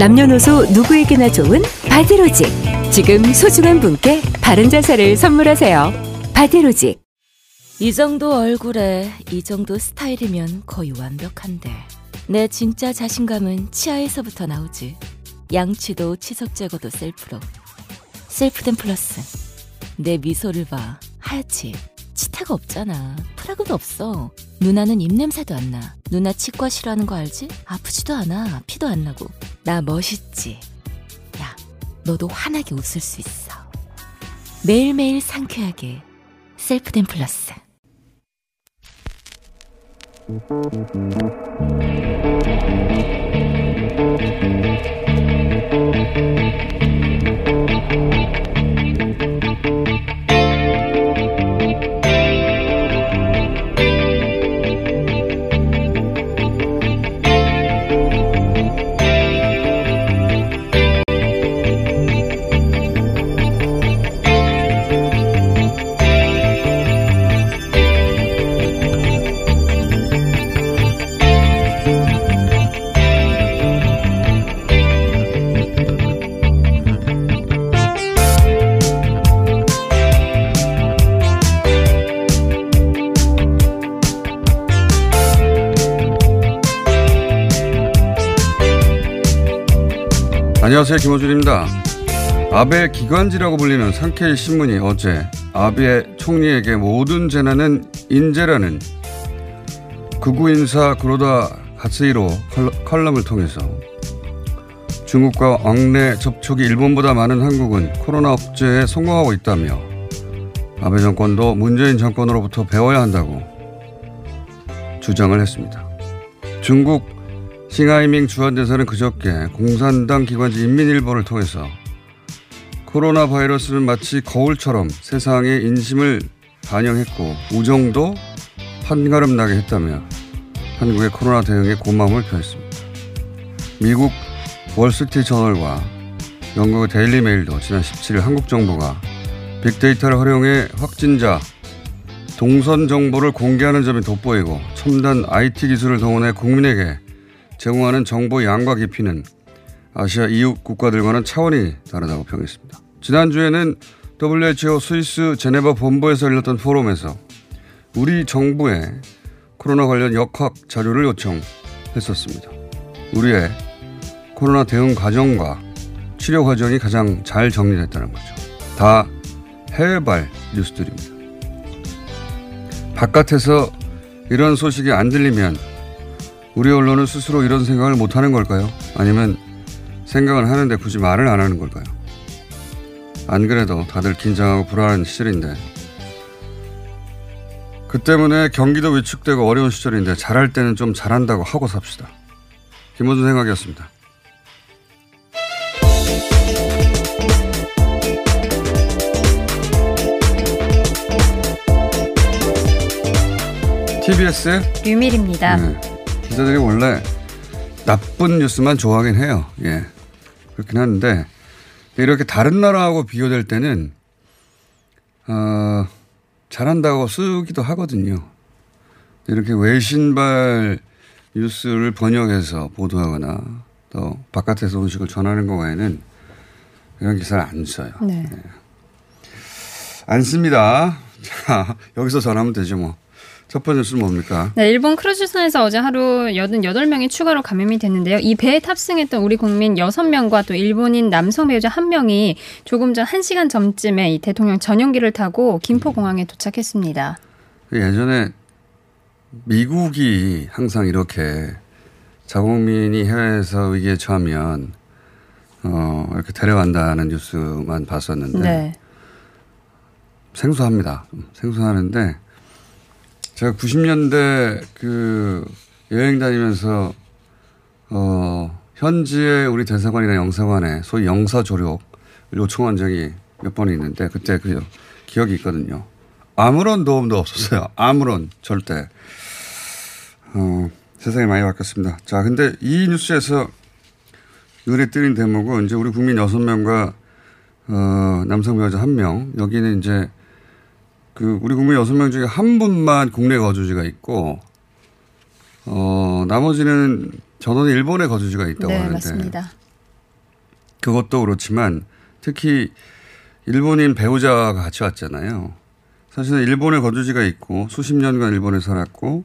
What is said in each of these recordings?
남녀노소 누구에게나 좋은 바디로직. 지금 소중한 분께 바른 자세를 선물하세요. 바디로직. 이 정도 얼굴에 이 정도 스타일이면 거의 완벽한데 내 진짜 자신감은 치아에서부터 나오지 양치도 치석 제거도 셀프로 셀프덴 플러스 내 미소를 봐 하얗지 치태가 없잖아. 프라그도 없어. 누나는 입냄새도 안 나. 누나 치과 싫어하는 거 알지? 아프지도 않아. 피도 안 나고. 나 멋있지. 야 너도 환하게 웃을 수 있어. 매일매일 상쾌하게. 셀프덴 플러스 안녕하세요 김호준입니다. 아베 기관지라고 불리는 상케이 신문이 어제 아베 총리에게 모든 재난은 인재라는 극우 인사 그로다 가스이로 컬럼을 통해서 중국과 왕래 접촉이 일본보다 많은 한국은 코로나 억제에 성공하고 있다며 아베 정권도 문재인 정권으로부터 배워야 한다고 주장을 했습니다. 중국 싱하이밍 주한대사는 그저께 공산당 기관지 인민일보를 통해서 코로나 바이러스는 마치 거울처럼 세상의 인심을 반영했고 우정도 판가름 나게 했다며 한국의 코로나 대응에 고마움을 표했습니다. 미국 월스트리트 저널과 영국의 데일리 메일도 지난 17일 한국 정부가 빅데이터를 활용해 확진자 동선 정보를 공개하는 점이 돋보이고 첨단 IT 기술을 동원해 국민에게 제공하는 정보 양과 깊이는 아시아 이웃 국가들과는 차원이 다르다고 평했습니다. 지난주에는 WHO 스위스 제네바 본부에서 열렸던 포럼에서 우리 정부에 코로나 관련 역학 자료를 요청했었습니다. 우리의 코로나 대응 과정과 치료 과정이 가장 잘 정리됐다는 거죠. 다 해외발 뉴스들입니다. 바깥에서 이런 소식이 안 들리면 우리 언론은 스스로 이런 생각을 못 하는 걸까요? 아니면 생각을 하는데 굳이 말을 안 하는 걸까요? 안 그래도 다들 긴장하고 불안한 시절인데 그 때문에 경기도 위축되고 어려운 시절인데 잘할 때는 좀 잘한다고 하고 삽시다. 김호준 생각이었습니다. TBS 류밀입니다. 네. 기자들이 원래 나쁜 뉴스만 좋아하긴 해요. 예. 그렇긴 한데 이렇게 다른 나라하고 비교될 때는 어, 잘한다고 쓰기도 하거든요. 이렇게 외신발 뉴스를 번역해서 보도하거나 또 바깥에서 소식을 전하는 거 외에는 이런 기사를 안 써요. 네. 안 씁니다. 자, 여기서 전하면 되죠 뭐. 첫 번째 뉴스는 뭡니까? 네, 일본 크루즈선에서 어제 하루 88명이 추가로 감염이 됐는데요. 이 배에 탑승했던 우리 국민 6명과 또 일본인 남성 배우자 1명이 조금 전 1시간 전쯤에 이 대통령 전용기를 타고 김포공항에 도착했습니다. 예전에 미국이 항상 이렇게 자국민이 해외에서 위기에 처하면 어, 이렇게 데려간다는 뉴스만 봤었는데 네. 생소합니다. 좀 생소하는데 제가 90년대 그 여행 다니면서 어 현지의 우리 대사관이나 영사관에 소위 영사 조력을 요청한 적이 몇 번 있는데 그때 그 기억이 있거든요. 아무런 도움도 없었어요. 아무런 절대. 어, 세상이 많이 바뀌었습니다. 자, 근데 이 뉴스에서 눈에 띄는 대목은 이제 우리 국민 여섯 명과 어, 남성 배우자 한 명. 여기는 이제 그 우리 국민 여섯 명 중에 한 분만 국내 거주지가 있고 어, 나머지는 전원이 일본에 거주지가 있다고 네, 하는데 맞습니다. 그것도 그렇지만 특히 일본인 배우자가 같이 왔잖아요. 사실은 일본에 거주지가 있고 수십 년간 일본에 살았고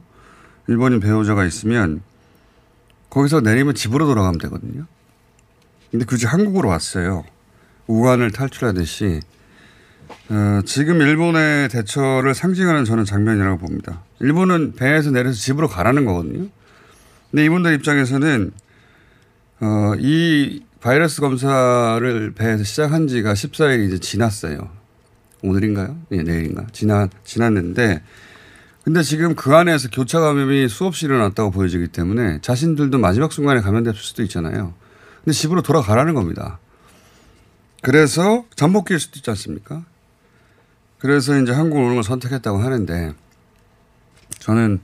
일본인 배우자가 있으면 거기서 내리면 집으로 돌아가면 되거든요. 근데 굳이 한국으로 왔어요. 우한을 탈출하듯이 어, 지금 일본의 대처를 상징하는 저는 장면이라고 봅니다. 일본은 배에서 내려서 집으로 가라는 거거든요. 근데 이분들 입장에서는 어, 이 바이러스 검사를 배에서 시작한 지가 14일이 이제 지났어요. 오늘인가요? 예, 내일인가? 지나, 지났는데, 근데 지금 그 안에서 교차 감염이 수없이 일어났다고 보여지기 때문에 자신들도 마지막 순간에 감염됐을 수도 있잖아요. 근데 집으로 돌아가라는 겁니다. 그래서 잠복기일 수도 있지 않습니까? 그래서 이제 한국 오는 걸 선택했다고 하는데, 저는,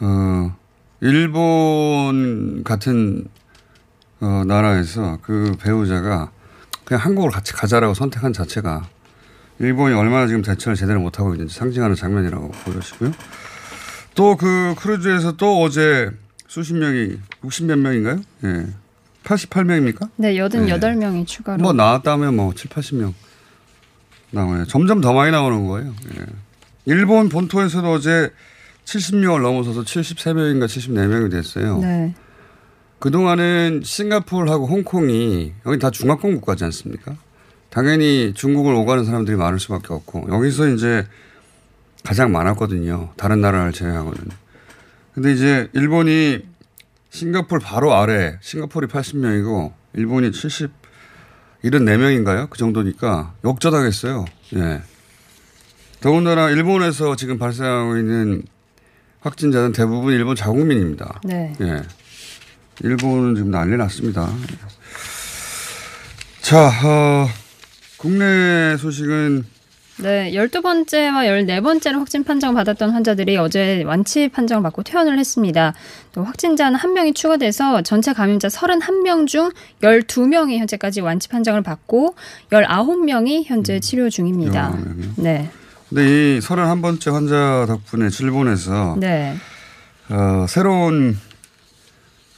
어, 일본 같은 어, 나라에서 그 배우자가 그냥 한국으로 같이 가자라고 선택한 자체가 일본이 얼마나 지금 대처를 제대로 못하고 있는지 상징하는 장면이라고 보여지고요. 또 그 크루즈에서 또 어제 수십 명이 60몇 명인가요? 예. 88명입니까? 네, 88명이 추가로. 뭐 나왔다면 뭐 7, 80명 나와요. 점점 더 많이 나오는 거예요. 예. 일본 본토에서도 어제 70명을 넘어서서 73명인가 74명이 됐어요. 네. 그동안은 싱가포르하고 홍콩이 여기 다 중화권 국가지 않습니까? 당연히 중국을 오가는 사람들이 많을 수밖에 없고 여기서 이제 가장 많았거든요. 다른 나라를 제외하고는. 근데 이제 일본이 싱가포르 바로 아래 싱가포르이 80명이고 일본이 70 74명인가요? 그 정도니까 역전하겠어요. 예. 더군다나 일본에서 지금 발생하고 있는 확진자는 대부분 일본 자국민입니다. 네. 예. 일본은 지금 난리 났습니다. 자, 어, 국내 소식은 네, 12번째와 14번째로 확진 판정을 받았던 환자들이 어제 완치 판정을 받고 퇴원을 했습니다. 또 확진자는 한 명이 추가돼서 전체 감염자 31명 중 12명이 현재까지 완치 판정을 받고 19명이 현재 치료 중입니다. 19명이요? 네. 근데 이 31번째 환자 덕분에 일본에서 네. 어, 새로운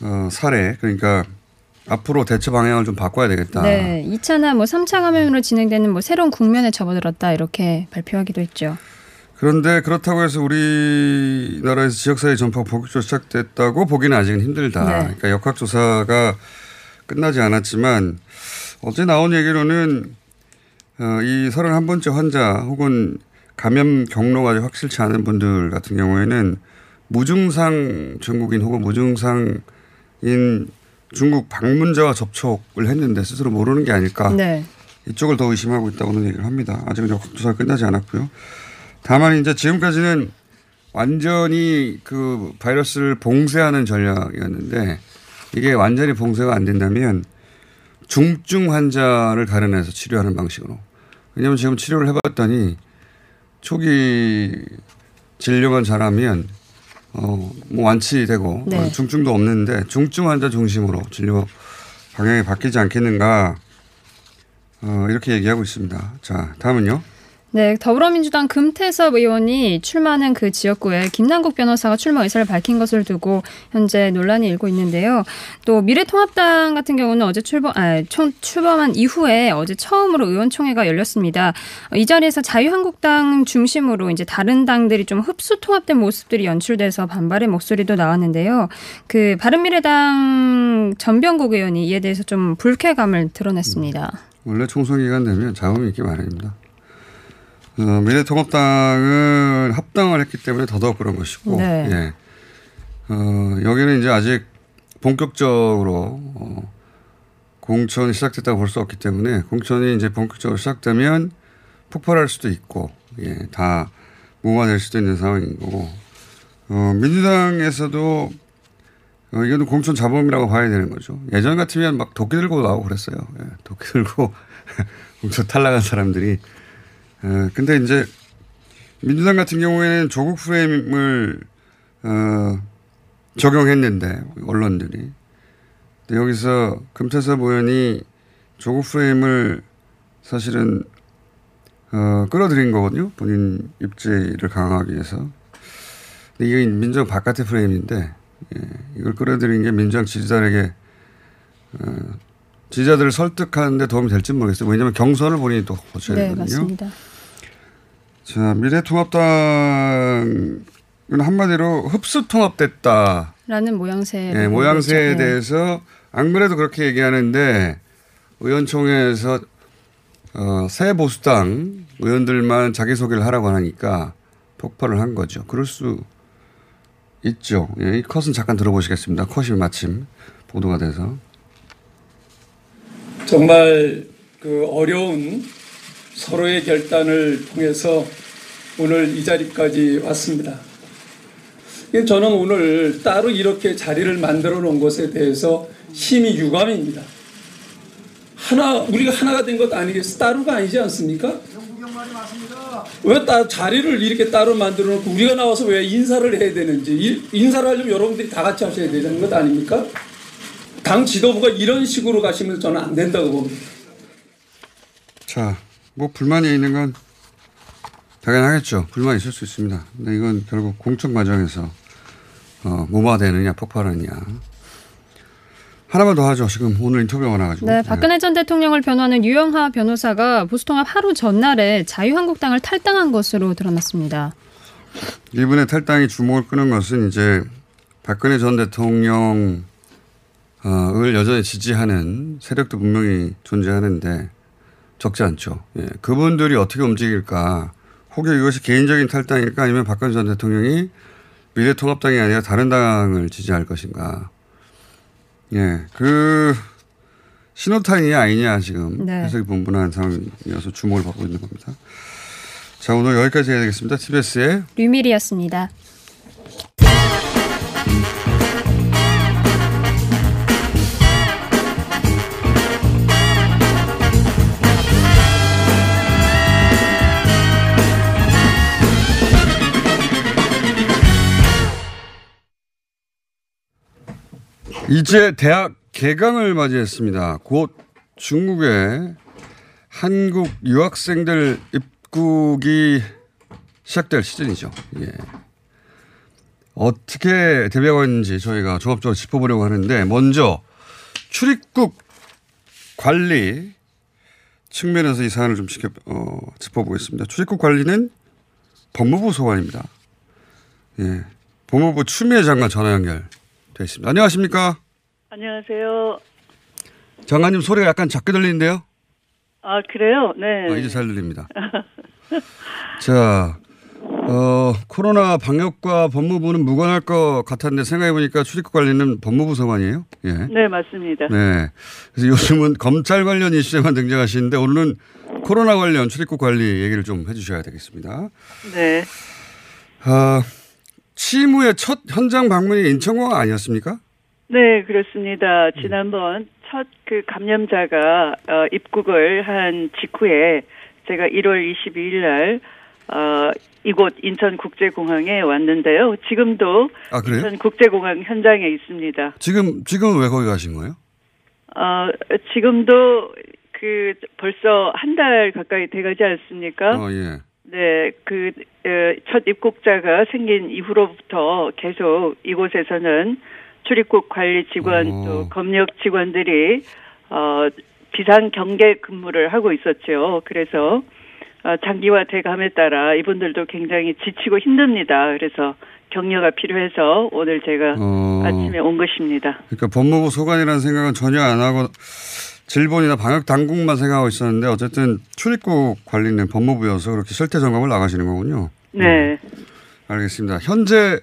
어, 사례 그러니까 앞으로 대처 방향을 좀 바꿔야 되겠다. 네. 2차나 뭐 3차 감염으로 진행되는 뭐 새로운 국면에 접어들었다 이렇게 발표하기도 했죠. 그런데 그렇다고 해서 우리나라에서 지역사회 전파가 본격적으로 시작됐다고 보기는 아직은 힘들다. 네. 그러니까 역학조사가 끝나지 않았지만 어제 나온 얘기로는 어, 이 31번째 환자 혹은 감염 경로가 확실치 않은 분들 같은 경우에는 무증상 중국인 혹은 무증상인 중국 방문자와 접촉을 했는데 스스로 모르는 게 아닐까. 네. 이쪽을 더 의심하고 있다고는 얘기를 합니다. 아직은 역학조사가 끝나지 않았고요. 다만 이제 지금까지는 완전히 그 바이러스를 봉쇄하는 전략이었는데 이게 완전히 봉쇄가 안 된다면 중증 환자를 가려내서 치료하는 방식으로. 왜냐하면 지금 치료를 해봤더니 초기 진료만 잘하면 어, 뭐 완치되고 네. 어, 중증도 없는데 중증 환자 중심으로 진료 방향이 바뀌지 않겠는가 어, 이렇게 얘기하고 있습니다. 자, 다음은요. 네, 더불어민주당 금태섭 의원이 출마하는 그 지역구에 김남국 변호사가 출마 의사를 밝힌 것을 두고 현재 논란이 일고 있는데요. 또 미래통합당 같은 경우는 어제 출범, 아, 총, 출범한 이후에 어제 처음으로 의원총회가 열렸습니다. 어, 이 자리에서 자유한국당 중심으로 이제 다른 당들이 좀 흡수 통합된 모습들이 연출돼서 반발의 목소리도 나왔는데요. 그 바른미래당 전병국 의원이 이에 대해서 좀 불쾌감을 드러냈습니다. 원래 총선 기간 되면 잡음이 있기 마련입니다. 어, 미래통합당은 합당을 했기 때문에 더더욱 그런 것이고, 네. 예. 어, 여기는 이제 아직 본격적으로 어, 공천이 시작됐다고 볼 수 없기 때문에 공천이 이제 본격적으로 시작되면 폭발할 수도 있고, 예, 다 무마될 수도 있는 상황인 거고, 어, 민주당에서도 어, 이거는 공천 자범이라고 봐야 되는 거죠. 예전 같으면 막 도끼 들고 나오고 그랬어요. 예, 도끼 들고 공천 탈락한 사람들이. 어, 근데 이제 민주당 같은 경우에는 조국 프레임을 어, 적용했는데 언론들이. 근데 여기서 금태섭 의원이 조국 프레임을 사실은 어, 끌어들인 거거든요. 본인 입지를 강화하기 위해서. 근데 이게 민주당 바깥의 프레임인데 예, 이걸 끌어들인 게 민주당 지지자에게 어, 지지자들을 설득하는데 도움이 될지 모르겠어요. 왜냐하면 경선을 본인이 또 거쳐야 네, 되거든요. 맞습니다. 자, 미래통합당은 한마디로 흡수통합됐다. 라는 모양새. 예, 모양새에 네. 대해서 안 그래도 그렇게 얘기하는데 의원총회에서 어, 새 보수당 의원들만 자기소개를 하라고 하니까 폭발을 한 거죠. 그럴 수 있죠. 예, 이 컷은 잠깐 들어보시겠습니다. 컷이 마침 보도가 돼서. 정말 그 어려운 서로의 결단을 통해서 오늘 이 자리까지 왔습니다. 예, 저는 오늘 따로 이렇게 자리를 만들어 놓은 것에 대해서 심히 유감입니다. 하나 우리가 하나가 된 것 아니겠어? 따로가 아니지 않습니까? 왜 따, 자리를 이렇게 따로 만들어 놓고 우리가 나와서 왜 인사를 해야 되는지 일- 인사를 하려면 여러분들이 다 같이 하셔야 되는 것 아닙니까? 당 지도부가 이런 식으로 가시면 저는 안 된다고 봅니다. 자, 뭐 불만이 있는 건 당연하겠죠. 불만이 있을 수 있습니다. 근데 이건 결국 공천 과정에서 어, 무마되느냐 폭발하느냐. 하나만 더 하죠. 지금 오늘 인터뷰가 나가지고. 네, 박근혜 전 대통령을 변호하는 유영하 변호사가 보수통합 하루 전날에 자유한국당을 탈당한 것으로 드러났습니다. 이분의 탈당이 주목을 끄는 것은 이제 박근혜 전 대통령을 여전히 지지하는 세력도 분명히 존재하는데 적지 않죠. 예. 그분들이 어떻게 움직일까? 혹여 이것이 개인적인 탈당일까? 아니면 박근혜 전 대통령이 미래통합당이 아니라 다른 당을 지지할 것인가? 예. 그 신호탄이냐 아니냐 지금 네. 해석이 분분한 상황이어서 주목을 받고 있는 겁니다. 자 오늘 여기까지 해야 되겠습니다. TBS의 류밀이었습니다. 이제 대학 개강을 맞이했습니다. 곧 중국에 한국 유학생들 입국이 시작될 시즌이죠. 예. 어떻게 대비하고 있는지 저희가 종합적으로 짚어보려고 하는데 먼저 출입국 관리 측면에서 이 사안을 좀 지켜, 어, 짚어보겠습니다. 출입국 관리는 법무부 소관입니다. 예. 법무부 추미애 장관 전화 연결 돼 있습니다. 안녕하십니까? 안녕하세요. 장관님 소리가 약간 작게 들리는데요? 아 그래요? 네. 아, 이제 잘 들립니다. 자, 어, 코로나 방역과 법무부는 무관할 것 같았는데 생각해 보니까 출입국 관리는 법무부 소관이에요? 예. 네 맞습니다. 네. 그래서 요즘은 검찰 관련 이슈에만 등장하시는데 오늘은 코로나 관련 출입국 관리 얘기를 좀 해주셔야 되겠습니다. 네. 어, 취임 후에 첫 현장 방문이 인천공항 아니었습니까? 네 그렇습니다. 지난번 첫 그 감염자가 어, 입국을 한 직후에 제가 1월 22일 날 어, 이곳 인천국제공항에 왔는데요. 지금도 아? 인천국제공항 현장에 있습니다. 지금, 지금 왜 거기 가신 거예요? 어, 지금도 그그 벌써 한 달 가까이 돼가지 않습니까? 어, 예. 네, 그, 에, 첫 입국자가 생긴 이후로부터 계속 이곳에서는 출입국 관리 직원 어. 또 검역 직원들이, 어, 비상 경계 근무를 하고 있었죠. 그래서, 어, 장기화 대감에 따라 이분들도 굉장히 지치고 힘듭니다. 그래서 격려가 필요해서 오늘 제가 어. 아침에 온 것입니다. 그러니까 법무부 소관이라는 생각은 전혀 안 하고 질본이나 방역 당국만 생각하고 있었는데 어쨌든 출입국 관리는 법무부여서 그렇게 실태 점검을 나가시는 거군요. 네. 알겠습니다. 현재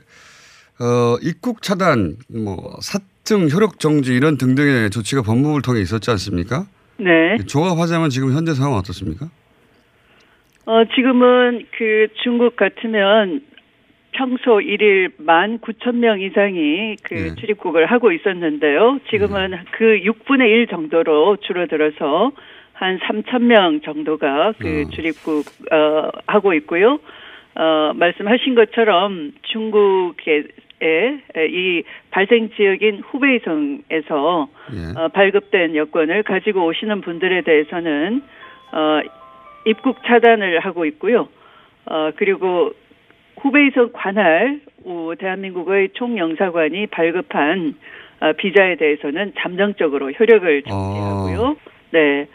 어, 입국 차단, 뭐 사증 효력 정지 이런 등등의 조치가 법무부를 통해 있었지 않습니까? 네. 종합하자면 지금 현재 상황 어떻습니까? 어, 지금은 그 중국 같으면 평소 일일 만 9천 명 이상이 그 네. 출입국을 하고 있었는데요. 지금은 그 6분의 1 정도로 줄어들어서 한 3천 명 정도가 그 어. 출입국 어 하고 있고요. 어 말씀하신 것처럼 중국의 이 발생 지역인 후베이성에서 예. 어, 발급된 여권을 가지고 오시는 분들에 대해서는 어, 입국 차단을 하고 있고요. 어, 그리고 후베이성 관할 우 대한민국의 총영사관이 발급한 어, 비자에 대해서는 잠정적으로 효력을 정지하고요. 네.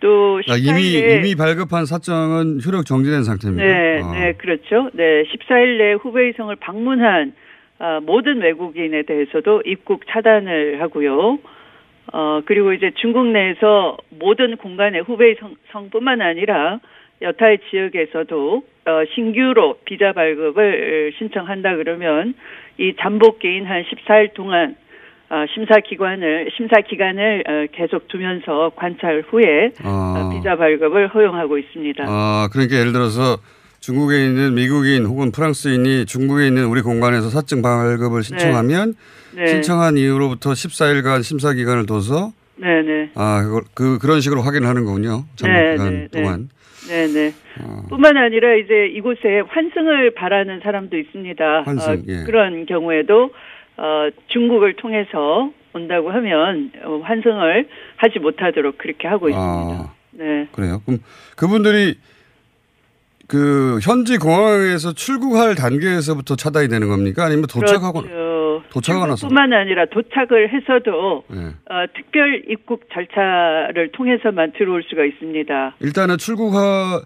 또 아, 이미 14일에 이미 발급한 사정은 효력 정지된 상태입니다. 네, 아. 네, 그렇죠. 네, 14일 내 후베이성을 방문한 아, 모든 외국인에 대해서도 입국 차단을 하고요. 어, 그리고 이제 중국 내에서 모든 공간에 후베이성뿐만 아니라 여타의 지역에서도 어, 신규로 비자 발급을 신청한다 그러면 이 잠복기인 한 14일 동안 어, 심사 기관을 심사 기간을 어, 계속 두면서 관찰 후에 아. 어, 비자 발급을 허용하고 있습니다. 아, 그러니까 예를 들어서 중국에 있는 미국인 혹은 프랑스인이 중국에 있는 우리 공간에서 사증 발급을 신청하면 네. 신청한 이후로부터 14일간 심사 기간을 둬서 네, 네. 아, 그걸 그 그런 식으로 확인을 하는 거군요. 잠복 네, 기간 네, 네. 동안. 네네. 어. 뿐만 아니라 이제 이곳에 환승을 바라는 사람도 있습니다. 환승, 어, 예. 그런 경우에도 어, 중국을 통해서 온다고 하면 어, 환승을 하지 못하도록 그렇게 하고 있습니다. 아, 네. 그래요. 그럼 그분들이 그 현지 공항에서 출국할 단계에서부터 차단이 되는 겁니까? 아니면 도착하고 그렇죠. 도착하고 나서? 뿐만 아니라 도착을 해서도 예. 어, 특별 입국 절차를 통해서만 들어올 수가 있습니다. 일단은 출국하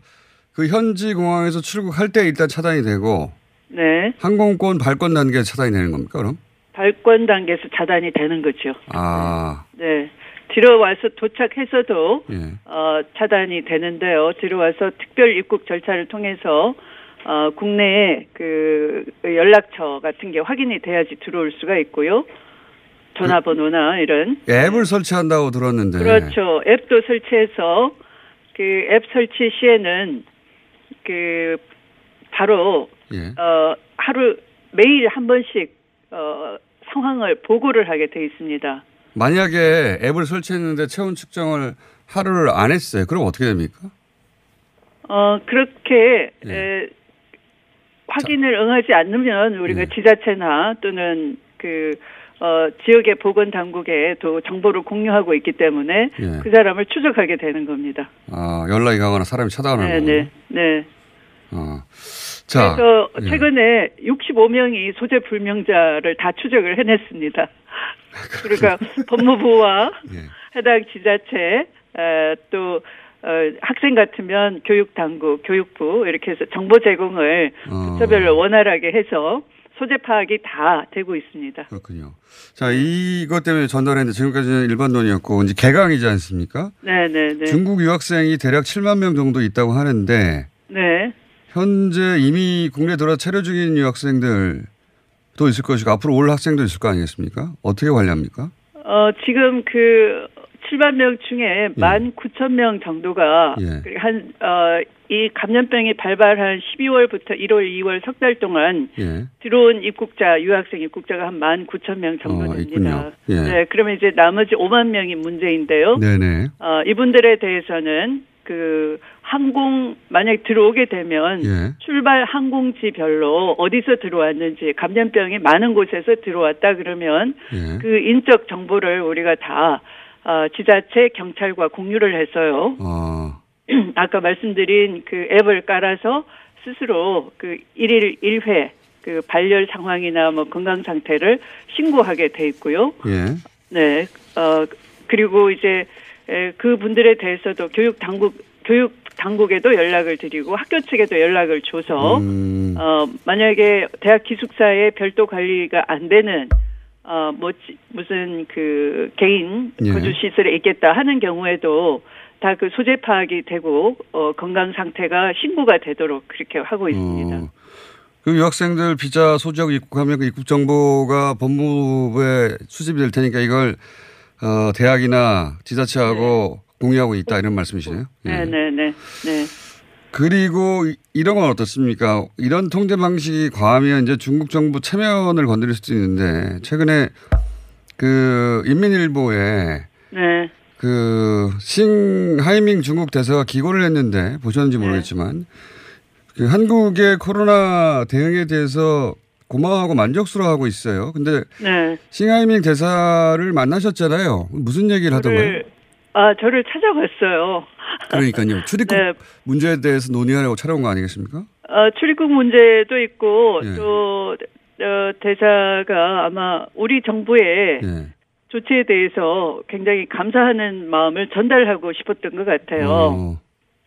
그 현지 공항에서 출국할 때 일단 차단이 되고 네. 항공권 발권 단계에 차단이 되는 겁니까? 그럼? 발권 단계에서 차단이 되는 거죠. 아, 네. 들어와서 도착해서도 예. 어, 차단이 되는데요. 들어와서 특별 입국 절차를 통해서 어, 국내에 그 연락처 같은 게 확인이 돼야지 들어올 수가 있고요. 전화번호나 이런. 앱을 설치한다고 들었는데. 그렇죠. 앱도 설치해서 그 앱 설치 시에는 그 바로 예. 어, 하루 매일 한 번씩 어, 상황을 보고를 하게 돼 있습니다. 만약에 앱을 설치했는데 체온 측정을 하루를 안 했어요. 그럼 어떻게 됩니까? 어, 그렇게, 예. 에, 확인을 응하지 않으면 우리가 예. 지자체나 또는 그, 어, 지역의 보건 당국에 또 정보를 공유하고 있기 때문에 예. 그 사람을 추적하게 되는 겁니다. 아, 연락이 가거나 사람이 차단하는 네, 거. 네, 네. 어. 자, 그래서 예. 최근에 65명이 소재 불명자를 다 추적을 해냈습니다. 그러니까 법무부와 예. 해당 지자체 에, 또 어, 학생 같으면 교육당국, 교육부 이렇게 해서 정보 제공을 어. 부처별로 원활하게 해서 소재 파악이 다 되고 있습니다. 그렇군요. 자, 이것 때문에 전달했는데 지금까지는 일반 돈이었고 이제 개강이지 않습니까? 네, 네, 네. 중국 유학생이 대략 7만 명 정도 있다고 하는데 네. 현재 이미 국내 들어 체류 중인 유학생들도 있을 것이고 앞으로 올 학생도 있을 거 아니겠습니까? 어떻게 관리합니까? 어, 지금 그 7만 명 중에 1만 9천 명 정도가 예. 한, 어, 이 감염병이 발발한 12월부터 1월, 2월 석 달 동안 예. 들어온 입국자, 유학생 입국자가 한 1만 9천 명 정도 어, 됩니다. 있군요. 예. 네, 그러면 이제 나머지 5만 명이 문제인데요. 네네. 어, 이분들에 대해서는 그 항공 만약 들어오게 되면 예. 출발 항공지별로 어디서 들어왔는지 감염병이 많은 곳에서 들어왔다 그러면 예. 그 인적 정보를 우리가 다 어, 지자체 경찰과 공유를 해서요. 어. 아까 말씀드린 그 앱을 깔아서 스스로 그 일일 일회그 발열 상황이나 뭐 건강 상태를 신고하게 돼 있고요. 예. 네. 어 그리고 이제 에, 그 분들에 대해서도 교육 당국 교육 당국에도 연락을 드리고 학교 측에도 연락을 줘서 음. 어 만약에 대학 기숙사에 별도 관리가 안 되는 어 뭐 무슨 그 개인 예. 거주 시설에 있겠다 하는 경우에도 다 그 소재 파악이 되고 어 건강 상태가 신고가 되도록 그렇게 하고 있습니다. 어. 그 유학생들 비자 소지하고 입국하면 그 입국 정보가 법무부에 수집이 될 테니까 이걸 어, 대학이나 지자체하고 공유하고 있다 이런 말씀이시네요. 예. 네, 네, 네, 네. 그리고 이- 이런 건 어떻습니까? 이런 통제 방식이 과하면 이제 중국 정부 체면을 건드릴 수도 있는데 최근에 그 인민일보에 네. 그 싱하이밍 중국 대사가 기고를 했는데 보셨는지 모르겠지만 그 한국의 코로나 대응에 대해서 고마워하고 만족스러워하고 있어요. 근데 네. 싱하이밍 대사를 만나셨잖아요. 무슨 얘기를 하던가요? 아, 저를 찾아갔어요. 그러니까요. 출입국 네. 문제에 대해서 논의하려고 찾아온 거 아니겠습니까? 어, 출입국 문제도 있고 예. 또 어, 대사가 아마 우리 정부의 예. 조치에 대해서 굉장히 감사하는 마음을 전달하고 싶었던 것 같아요. 어,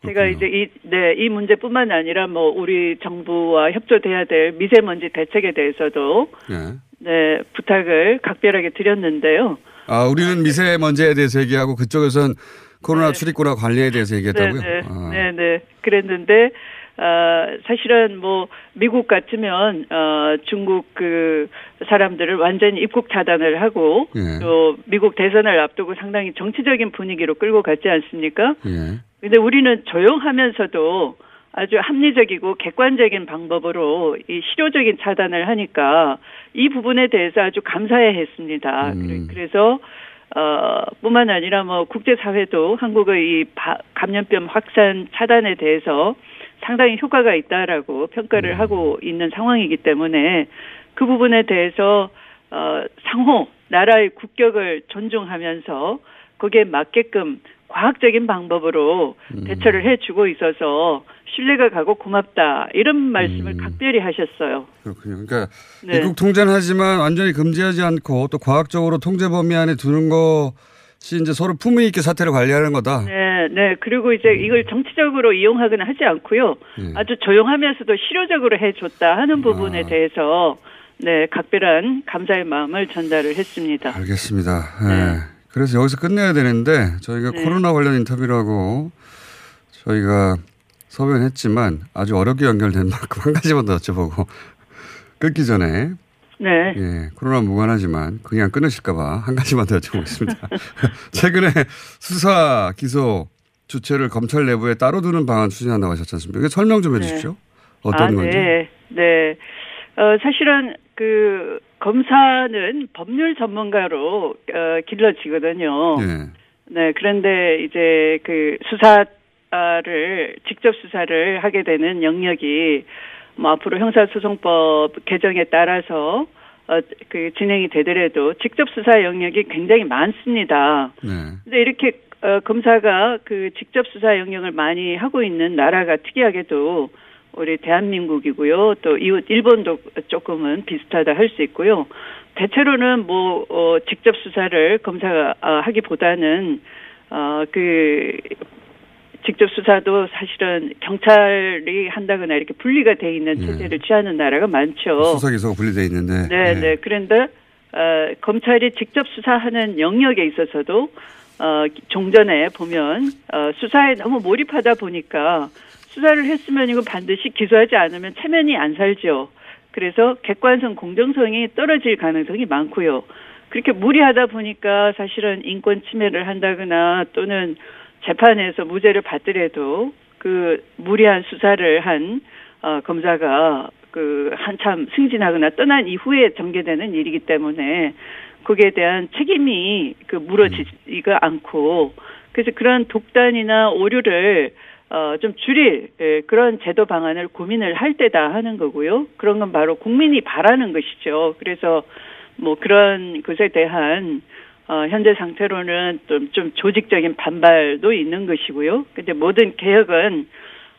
제가 이제 이, 네, 이 문제뿐만 아니라 뭐 우리 정부와 협조돼야 될 미세먼지 대책에 대해서도 예. 네, 부탁을 각별하게 드렸는데요. 아, 우리는 미세먼지에 대해서 얘기하고 그쪽에선 코로나 출입구나 관리에 대해서 얘기했다고요? 네, 네, 아. 네, 네. 그랬는데 어, 사실은 뭐 미국 같으면 어, 중국 그 사람들을 완전히 입국 차단을 하고 예. 또 미국 대선을 앞두고 상당히 정치적인 분위기로 끌고 갔지 않습니까? 예. 근데 우리는 조용하면서도 아주 합리적이고 객관적인 방법으로 이 실효적인 차단을 하니까 이 부분에 대해서 아주 감사해 했습니다. 음. 그래- 그래서 어 뿐만 아니라 뭐 국제 사회도 한국의 이 바- 감염병 확산 차단에 대해서 상당히 효과가 있다라고 평가를 음. 하고 있는 상황이기 때문에 그 부분에 대해서 어 상호 나라의 국격을 존중하면서 거기에 맞게끔 과학적인 방법으로 음. 대처를 해주고 있어서 신뢰가 가고 고맙다 이런 말씀을 음. 각별히 하셨어요. 그렇군요. 그러니까 네. 입국 통제는 하지만 완전히 금지하지 않고 또 과학적으로 통제 범위 안에 두는 것이 이제 서로 품위 있게 사태를 관리하는 거다. 네, 네. 그리고 이제 이걸 정치적으로 이용하거나 하지 않고요. 예. 아주 조용하면서도 실효적으로 해줬다 하는 부분에 아. 대해서 네 각별한 감사의 마음을 전달을 했습니다. 알겠습니다. 예. 그래서 여기서 끝내야 되는데 저희가 네. 코로나 관련 인터뷰라고 저희가 섭외는 했지만 아주 어렵게 연결된 만큼 한 가지만 더 여쭤보고 끊기 전에 네. 예, 코로나 무관하지만 그냥 끊으실까봐 한 가지만 더 여쭤보겠습니다. 최근에 수사 기소 주체를 검찰 내부에 따로 두는 방안 추진한다고 하셨지 않습니까? 이게 설명 좀 해주십시오. 어떤 아, 건지. 네, 네. 어, 사실은 그 검사는 법률 전문가로 어, 길러지거든요. 예. 네, 그런데 이제 그 수사를 직접 수사를 하게 되는 영역이 뭐 앞으로 형사소송법 개정에 따라서 어, 그 진행이 되더라도 직접 수사 영역이 굉장히 많습니다. 네. 근데 이렇게 어, 검사가 그 직접 수사 영역을 많이 하고 있는 나라가 특이하게도 우리 대한민국이고요. 또 이웃 일본도 조금은 비슷하다 할 수 있고요. 대체로는 뭐 어, 직접 수사를 검사가 아, 하기보다는 어 그 직접 수사도 사실은 경찰이 한다거나 이렇게 분리가 돼 있는 예. 체제를 취하는 나라가 많죠. 수사 기소가 분리돼 있는데. 네, 예. 네. 그런데 어, 검찰이 직접 수사하는 영역에 있어서도 어, 종전에 보면 어, 수사에 너무 몰입하다 보니까 수사를 했으면 이거 반드시 기소하지 않으면 체면이 안 살죠. 그래서 객관성, 공정성이 떨어질 가능성이 많고요. 그렇게 무리하다 보니까 사실은 인권 침해를 한다거나 또는 재판에서 무죄를 받더라도 그 무리한 수사를 한 어, 검사가 그 한참 승진하거나 떠난 이후에 전개되는 일이기 때문에 거기에 대한 책임이 그 물어지지가 않고 그래서 그런 독단이나 오류를 어, 좀 줄일 예, 그런 제도 방안을 고민을 할 때다 하는 거고요. 그런 건 바로 국민이 바라는 것이죠. 그래서 뭐 그런 것에 대한 어, 현재 상태로는 좀, 좀 조직적인 반발도 있는 것이고요. 근데 모든 개혁은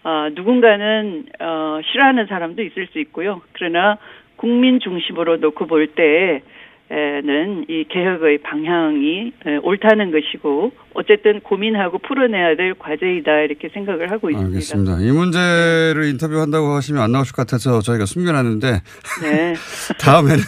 어, 누군가는 어, 싫어하는 사람도 있을 수 있고요. 그러나 국민 중심으로 놓고 볼 때에 는이 개혁의 방향이 에, 옳다는 것이고 어쨌든 고민하고 풀어내야 될 과제이다 이렇게 생각을 하고 있습니다. 알겠습니다. 이 문제를 인터뷰한다고 하시면 안 나오실 것 같아서 저희가 숨겨놨는데 네. 다음에는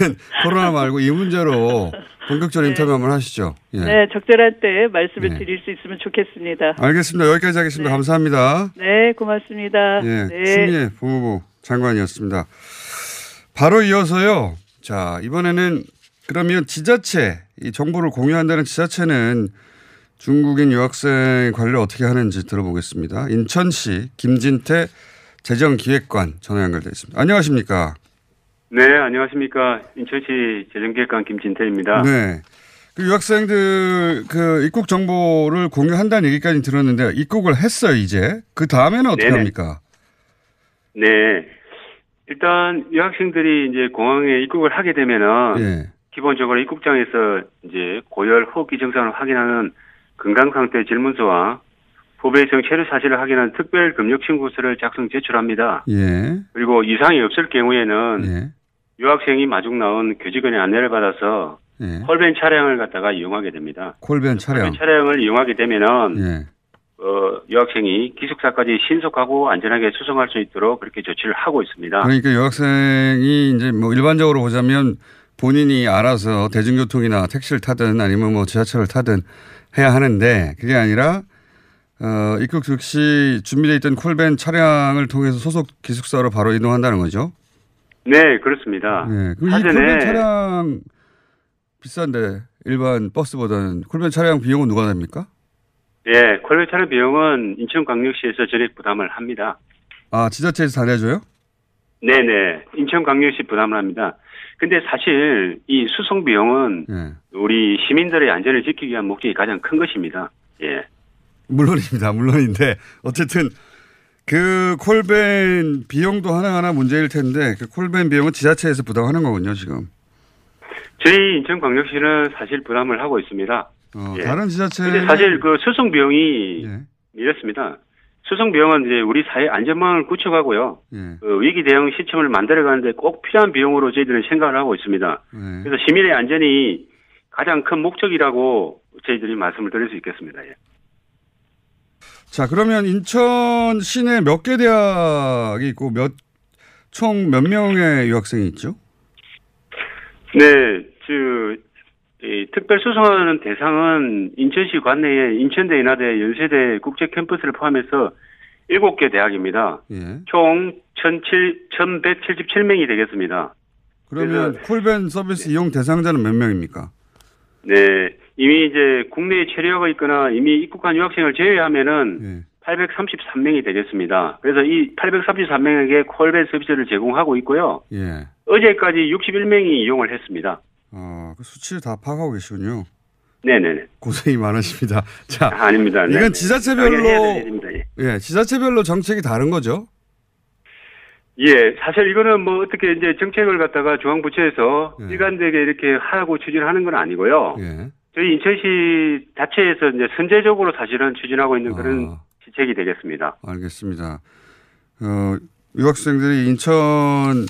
코로나 말고 이 문제로 본격적으로 인터뷰 한번 하시죠. 예. 네, 적절한 때 말씀을 네. 드릴 수 있으면 좋겠습니다. 알겠습니다. 여기까지 하겠습니다. 감사합니다. 네, 고맙습니다. 예, 네. 추미애 법무부 장관이었습니다. 바로 이어서요. 자, 이번에는 그러면 지자체, 이 정보를 공유한다는 지자체는 중국인 유학생 관리를 어떻게 하는지 들어보겠습니다. 인천시 김진태 재정기획관 전화 연결되어 있습니다. 안녕하십니까? 네, 안녕하십니까. 인천시 재정기획관 김진태입니다. 네. 그 유학생들 그 입국 정보를 공유한다는 얘기까지 들었는데 입국을 했어요, 이제. 그 다음에는 어떻게 네네. 합니까? 네. 일단 유학생들이 이제 공항에 입국을 하게 되면은 예. 기본적으로 입국장에서 이제 고열 호흡기 증상을 확인하는 건강 상태 질문서와 후배성 체류 사실을 확인하는 특별 금융 신고서를 작성 제출합니다. 예. 그리고 이상이 없을 경우에는 예. 유학생이 마중 나온 교직원의 안내를 받아서 예. 콜벤 차량을 갖다가 이용하게 됩니다. 콜벤 차량. 콜벤 차량을 이용하게 되면은 예. 어, 유학생이 기숙사까지 신속하고 안전하게 수송할 수 있도록 그렇게 조치를 하고 있습니다. 그러니까 유학생이 이제 뭐 일반적으로 보자면 본인이 알아서 대중교통이나 택시를 타든 아니면 뭐 지하철을 타든 해야 하는데 그게 아니라 어, 입국 즉시 준비되어 있던 콜벤 차량을 통해서 소속 기숙사로 바로 이동한다는 거죠. 네, 그렇습니다. 네. 그럼 이 사전에 콜벤 차량 비싼데 일반 버스보다는 콜벤 차량 비용은 누가 냅니까? 예, 콜벤 차량 비용은 인천광역시에서 전액 부담을 합니다. 아 지자체에서 다 내줘요? 네네, 인천광역시 부담을 합니다. 근데 사실 이 수송 비용은 예. 우리 시민들의 안전을 지키기 위한 목적이 가장 큰 것입니다. 예. 물론입니다. 물론인데 어쨌든 그 콜벤 비용도 하나하나 문제일 텐데 그 콜벤 비용은 지자체에서 부담하는 거군요 지금. 저희 인천광역시는 사실 부담을 하고 있습니다. 어, 예. 다른 지자체 근데 사실 그 수송 비용이 예. 이렇습니다. 수송 비용은 이제 우리 사회 안전망을 구축하고요. 예. 그 위기 대응 시스템을 만들어가는데 꼭 필요한 비용으로 저희들은 생각을 하고 있습니다. 예. 그래서 시민의 안전이 가장 큰 목적이라고 저희들이 말씀을 드릴 수 있겠습니다. 예. 자 그러면 인천 시내 몇 개 대학이 있고 몇 총 몇 명의 유학생이 있죠? 네, 저, 이 특별 수송하는 대상은 인천시 관내에 인천대, 인하대, 연세대 국제 캠퍼스를 포함해서 7개 대학입니다. 예. 총 1,007, 1,177명이 되겠습니다. 그러면 콜벤 서비스 이용 대상자는 몇 명입니까? 네, 이미 이제 국내에 체류하고 있거나 이미 입국한 유학생을 제외하면은 예. 833명이 되겠습니다. 그래서 이 833명에게 콜벤 서비스를 제공하고 있고요. 예. 어제까지 61명이 이용을 했습니다. 아, 그 수치를 다 파악하고 계시군요. 네네네. 고생이 많으십니다. 자, 아, 아닙니다. 네. 이건 네. 지자체별로. 예. 예, 지자체별로 정책이 다른 거죠? 예, 사실 이거는 뭐 어떻게 이제 정책을 갖다가 중앙부처에서 예. 일관되게 이렇게 하고 추진하는 건 아니고요. 예. 저희 인천시 자체에서 이제 선제적으로 사실은 추진하고 있는 그런 아. 지책이 되겠습니다. 알겠습니다. 어, 유학생들이 인천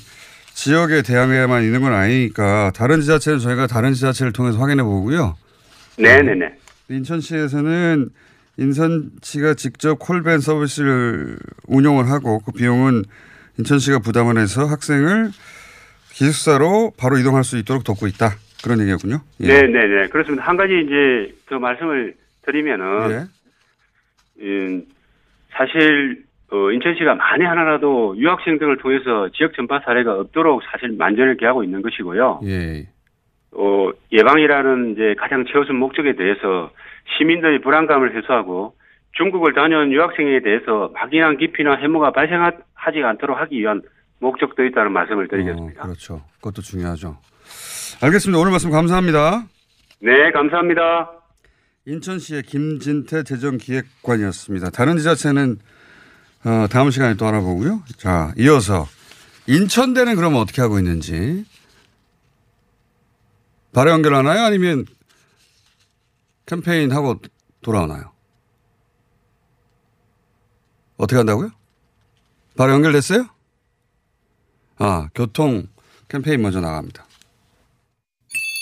지역의 대학에만 있는 건 아니니까 다른 지자체는 저희가 다른 지자체를 통해서 확인해 보고요. 네네네. 인천시에서는 인천시가 직접 콜벤 서비스를 운영을 하고 그 비용은 인천시가 부담을 해서 학생을 기숙사로 바로 이동할 수 있도록 돕고 있다. 그런 얘기였군요. 예. 네네네. 그렇습니다. 한 가지 이제 더 말씀을 드리면은, 예. 음, 사실, 어, 인천시가 만에 하나라도 유학생 등을 통해서 지역 전파 사례가 없도록 사실 만전을 기하고 있는 것이고요. 예. 어, 예방이라는 이제 가장 최우선 목적에 대해서 시민들의 불안감을 해소하고 중국을 다녀온 유학생에 대해서 막연한 기피나 해무가 발생하지 않도록 하기 위한 목적도 있다는 말씀을 드리겠습니다. 어, 그렇죠. 그것도 중요하죠. 알겠습니다. 오늘 말씀 감사합니다. 네, 감사합니다. 인천시의 김진태 재정기획관이었습니다. 다른 지자체는 어, 다음 시간에 또 알아보고요. 자, 이어서 인천대는 그러면 어떻게 하고 있는지 바로 연결하나요? 아니면 캠페인 하고 돌아오나요? 어떻게 한다고요? 바로 연결됐어요? 아, 교통 캠페인 먼저 나갑니다.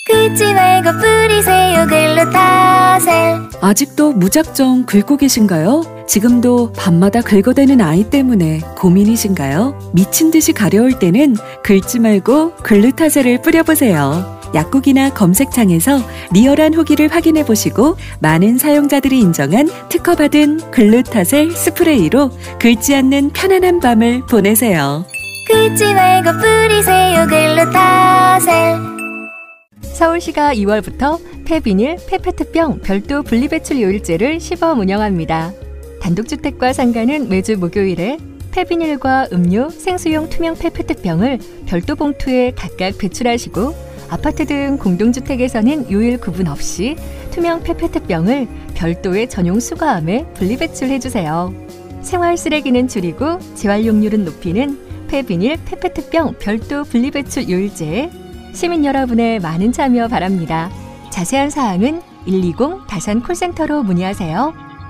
긁지 말고 뿌리세요 글루타셀 아직도 무작정 긁고 계신가요? 지금도 밤마다 긁어대는 아이 때문에 고민이신가요? 미친 듯이 가려울 때는 긁지 말고 글루타셀을 뿌려보세요. 약국이나 검색창에서 리얼한 후기를 확인해 보시고 많은 사용자들이 인정한 특허받은 글루타셀 스프레이로 긁지 않는 편안한 밤을 보내세요. 긁지 말고 뿌리세요 글루타셀 서울시가 2월부터 폐비닐, 폐페트병 별도 분리배출 요일제를 시범 운영합니다. 단독주택과 상가는 매주 목요일에 폐비닐과 음료, 생수용 투명 페페트병을 별도 봉투에 각각 배출하시고 아파트 등 공동주택에서는 요일 구분 없이 투명 페페트병을 별도의 전용 수거함에 분리배출해 주세요. 생활 쓰레기는 줄이고 재활용률은 높이는 폐비닐, 페페트병 별도 분리배출 요일제에 시민 여러분의 많은 참여 바랍니다. 자세한 사항은 120 다산 콜센터로 문의하세요.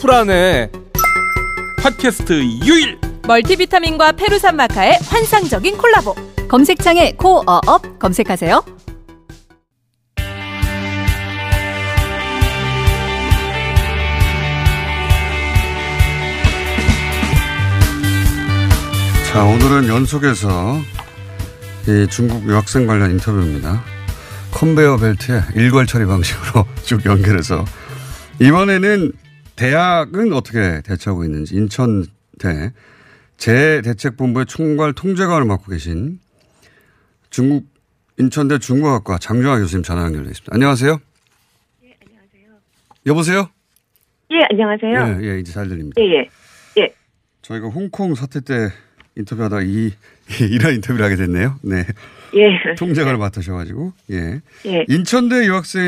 불안해. 팟캐스트 유일 멀티비타민과 페루산 마카의 환상적인 콜라보. 검색창에 코어업 검색하세요. 자, 오늘은 연속해서 이 중국 유학생 관련 인터뷰입니다. 컨베어 벨트에 일괄 처리 방식으로 쭉 연결해서 이번에는 대학은 어떻게 대처하고 있는지 인천대 재대책본부의 총괄 통제관을 맡고 계신 중국 인천대 중국학과 장정아 교수님 전화 연결돼 있습니다. 안녕하세요. 예, 안녕하세요. 여보세요? 예, 안녕하세요. 예, 예, 이제 잘 들립니다. 예, 예. 예. 저희가 홍콩 사태 때 인터뷰하다가 이, 이런 인터뷰를 하게 됐네요. 네. 예. 통제관을 맡으셔가지고, 예. 예. 인천대 유학생,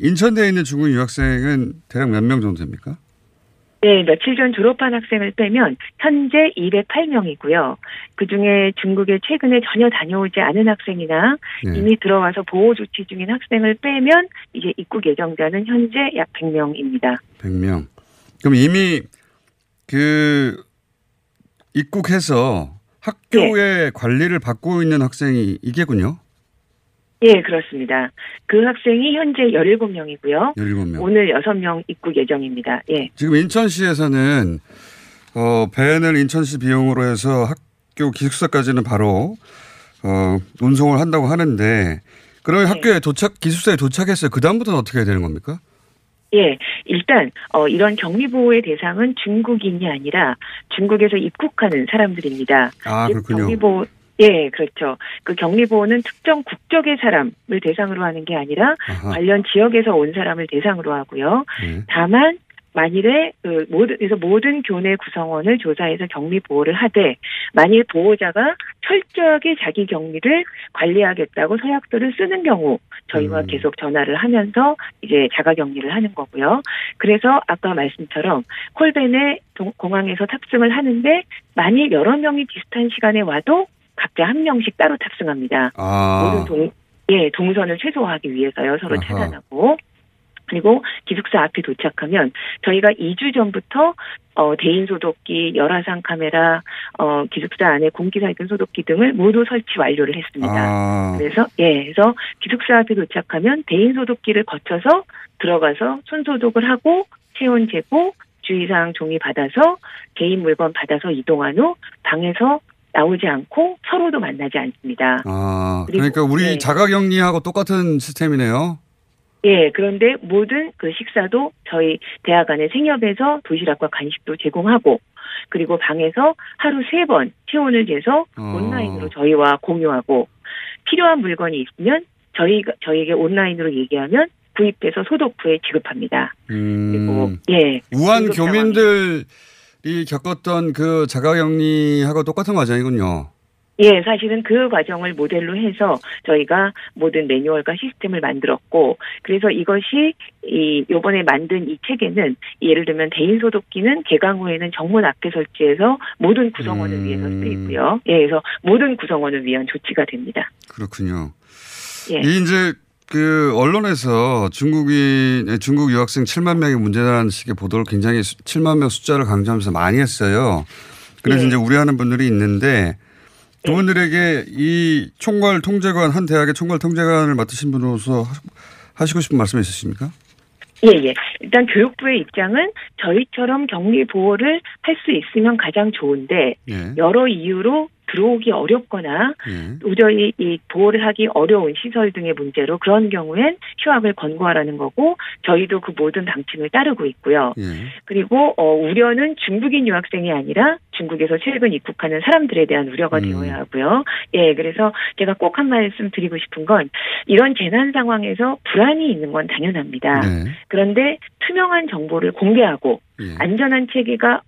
인천대에 있는 중국 유학생은 대략 몇 명 정도 됩니까? 네, 며칠 전 졸업한 학생을 빼면 현재 208명이고요. 그 중에 중국에 최근에 전혀 다녀오지 않은 학생이나 네. 이미 들어와서 보호 조치 중인 학생을 빼면 이제 입국 예정자는 현재 약 100명입니다. 100명. 그럼 이미 그 입국해서 학교의 관리를 받고 있는 학생이 이게군요. 예, 그렇습니다. 그 학생이 현재 17명이고요. 17명. 오늘 6명 입국 예정입니다. 예. 지금 인천시에서는 어, 밴을 인천시 비용으로 해서 학교 기숙사까지는 바로 어, 운송을 한다고 하는데 그러면 학교에 도착 기숙사에 도착했어요. 그 다음부터는 어떻게 되는 겁니까? 예, 일단 어, 이런 격리 보호의 대상은 중국인이 아니라 중국에서 입국하는 사람들입니다. 아, 이 그렇군요. 격리 보호 예, 그렇죠. 그 격리 보호는 특정 국적의 사람을 대상으로 하는 게 아니라 아하. 관련 지역에서 온 사람을 대상으로 하고요. 네. 다만 만일에 그 모든 그래서 모든 교내 구성원을 조사해서 격리 보호를 하되 만일 보호자가 철저하게 자기 격리를 관리하겠다고 서약서를 쓰는 경우 저희와 음. 계속 전화를 하면서 이제 자가 격리를 하는 거고요. 그래서 아까 말씀처럼 콜벤에 동- 공항에서 탑승을 하는데 만일 여러 명이 비슷한 시간에 와도 각자 한 명씩 따로 탑승합니다. 아. 모든 동, 예, 동선을 최소화하기 위해서요. 서로 아하. 차단하고. 그리고 기숙사 앞에 도착하면 저희가 2주 전부터 어, 대인 소독기, 열화상 카메라, 어, 기숙사 안에 공기 살균 소독기 등을 모두 설치 완료를 했습니다. 아. 그래서 예, 그래서 기숙사 앞에 도착하면 대인 소독기를 거쳐서 들어가서 손 소독을 하고 체온 재고 주의사항 종이 받아서 개인 물건 받아서 이동한 후 방에서 나오지 않고 서로도 만나지 않습니다. 아, 그러니까 우리 네. 자가격리하고 똑같은 시스템이네요. 예, 그런데 모든 그 식사도 저희 대학 안에 생협에서 도시락과 간식도 제공하고 그리고 방에서 하루 세 번 체온을 재서 어. 온라인으로 저희와 공유하고 필요한 물건이 있으면 저희가 저희에게 온라인으로 얘기하면 구입돼서 소독 후에 지급합니다. 음, 예. 우한 교민들이 겪었던 그 자가격리하고 똑같은 과정이군요. 예, 사실은 그 과정을 모델로 해서 저희가 모든 매뉴얼과 시스템을 만들었고, 그래서 이것이 이 요번에 만든 이 체계는 예를 들면 대인 소독기는 개강 후에는 정문 앞에 설치해서 모든 구성원을 위해서 쓰이고요. 예, 그래서 모든 구성원을 위한 조치가 됩니다. 그렇군요. 예. 이 이제 그 언론에서 중국인 중국 유학생 7만 명이 문제라는 식의 보도를 굉장히 수- 7만 명 숫자를 강조하면서 많이 했어요. 그래서 예. 이제 우려하는 분들이 있는데 두 분들에게 이 총괄 통제관 한 대학의 총괄 통제관을 맡으신 분으로서 하- 하시고 싶은 말씀 있으십니까? 예, 예. 일단 교육부의 입장은 저희처럼 격리 보호를 할 수 있으면 가장 좋은데 예. 여러 이유로 들어오기 어렵거나 예. 도저히 이 보호를 하기 어려운 시설 등의 문제로 그런 경우엔 휴학을 권고하라는 거고 저희도 그 모든 방침을 따르고 있고요. 예. 그리고 어, 우려는 중국인 유학생이 아니라 중국에서 최근 입국하는 사람들에 대한 우려가 되어야 하고요. 예, 그래서 제가 꼭 한 말씀 드리고 싶은 건 이런 재난 상황에서 불안이 있는 건 당연합니다. 네. 그런데 투명한 정보를 공개하고 예. 안전한 체계가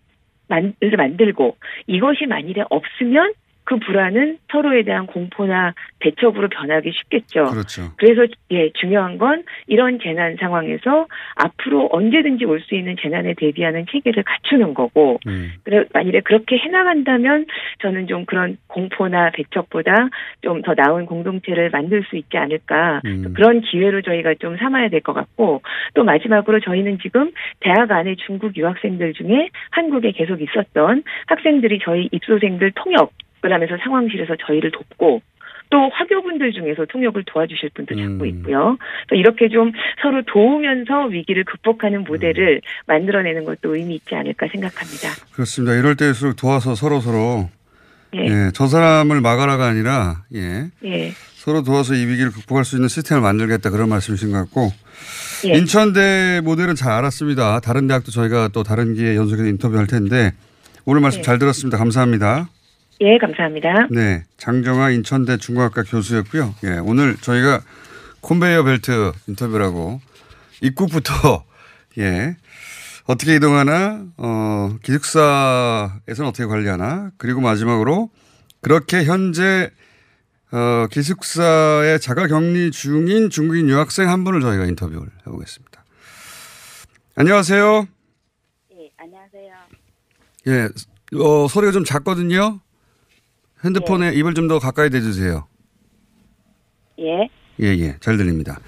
만, 만들고 이것이 만일에 없으면 그 불안은 서로에 대한 공포나 대척으로 변하기 쉽겠죠. 그렇죠. 그래서 예 중요한 건 이런 재난 상황에서 앞으로 언제든지 올 수 있는 재난에 대비하는 체계를 갖추는 거고 음. 그래 만일에 그렇게 해나간다면 저는 좀 그런 공포나 배척보다 좀 더 나은 공동체를 만들 수 있지 않을까 음. 그런 기회로 저희가 좀 삼아야 될 것 같고 또 마지막으로 저희는 지금 대학 안에 중국 유학생들 중에 한국에 계속 있었던 학생들이 저희 입소생들 통역 을 하면서 상황실에서 저희를 돕고 또 화교분들 중에서 통역을 도와주실 분도 찾고 있고요. 또 이렇게 좀 서로 도우면서 위기를 극복하는 모델을 만들어내는 것도 의미 있지 않을까 생각합니다. 그렇습니다. 이럴 때일수록 도와서 서로 서로 예. 예, 저 사람을 막아라가 아니라 예, 예. 서로 도와서 이 위기를 극복할 수 있는 시스템을 만들겠다 그런 말씀이신 것 같고 예. 인천대 모델은 잘 알았습니다. 다른 대학도 저희가 또 다른 기회에 연속해서 인터뷰할 텐데 오늘 말씀 예. 잘 들었습니다. 감사합니다. 예, 감사합니다. 네, 장정아 인천대 중국학과 교수였고요. 예, 오늘 저희가 콘베이어 벨트 인터뷰라고 입국부터 예 어떻게 이동하나 어 기숙사에서는 어떻게 관리하나 그리고 마지막으로 그렇게 현재 어 기숙사에 자가 격리 중인 중국인 유학생 한 분을 저희가 인터뷰를 해보겠습니다. 안녕하세요. 네, 안녕하세요. 예, 어, 소리가 좀 작거든요. 핸드폰에 입을 좀 더 가까이 대주세요. 예, 예, 예, 잘 들립니다.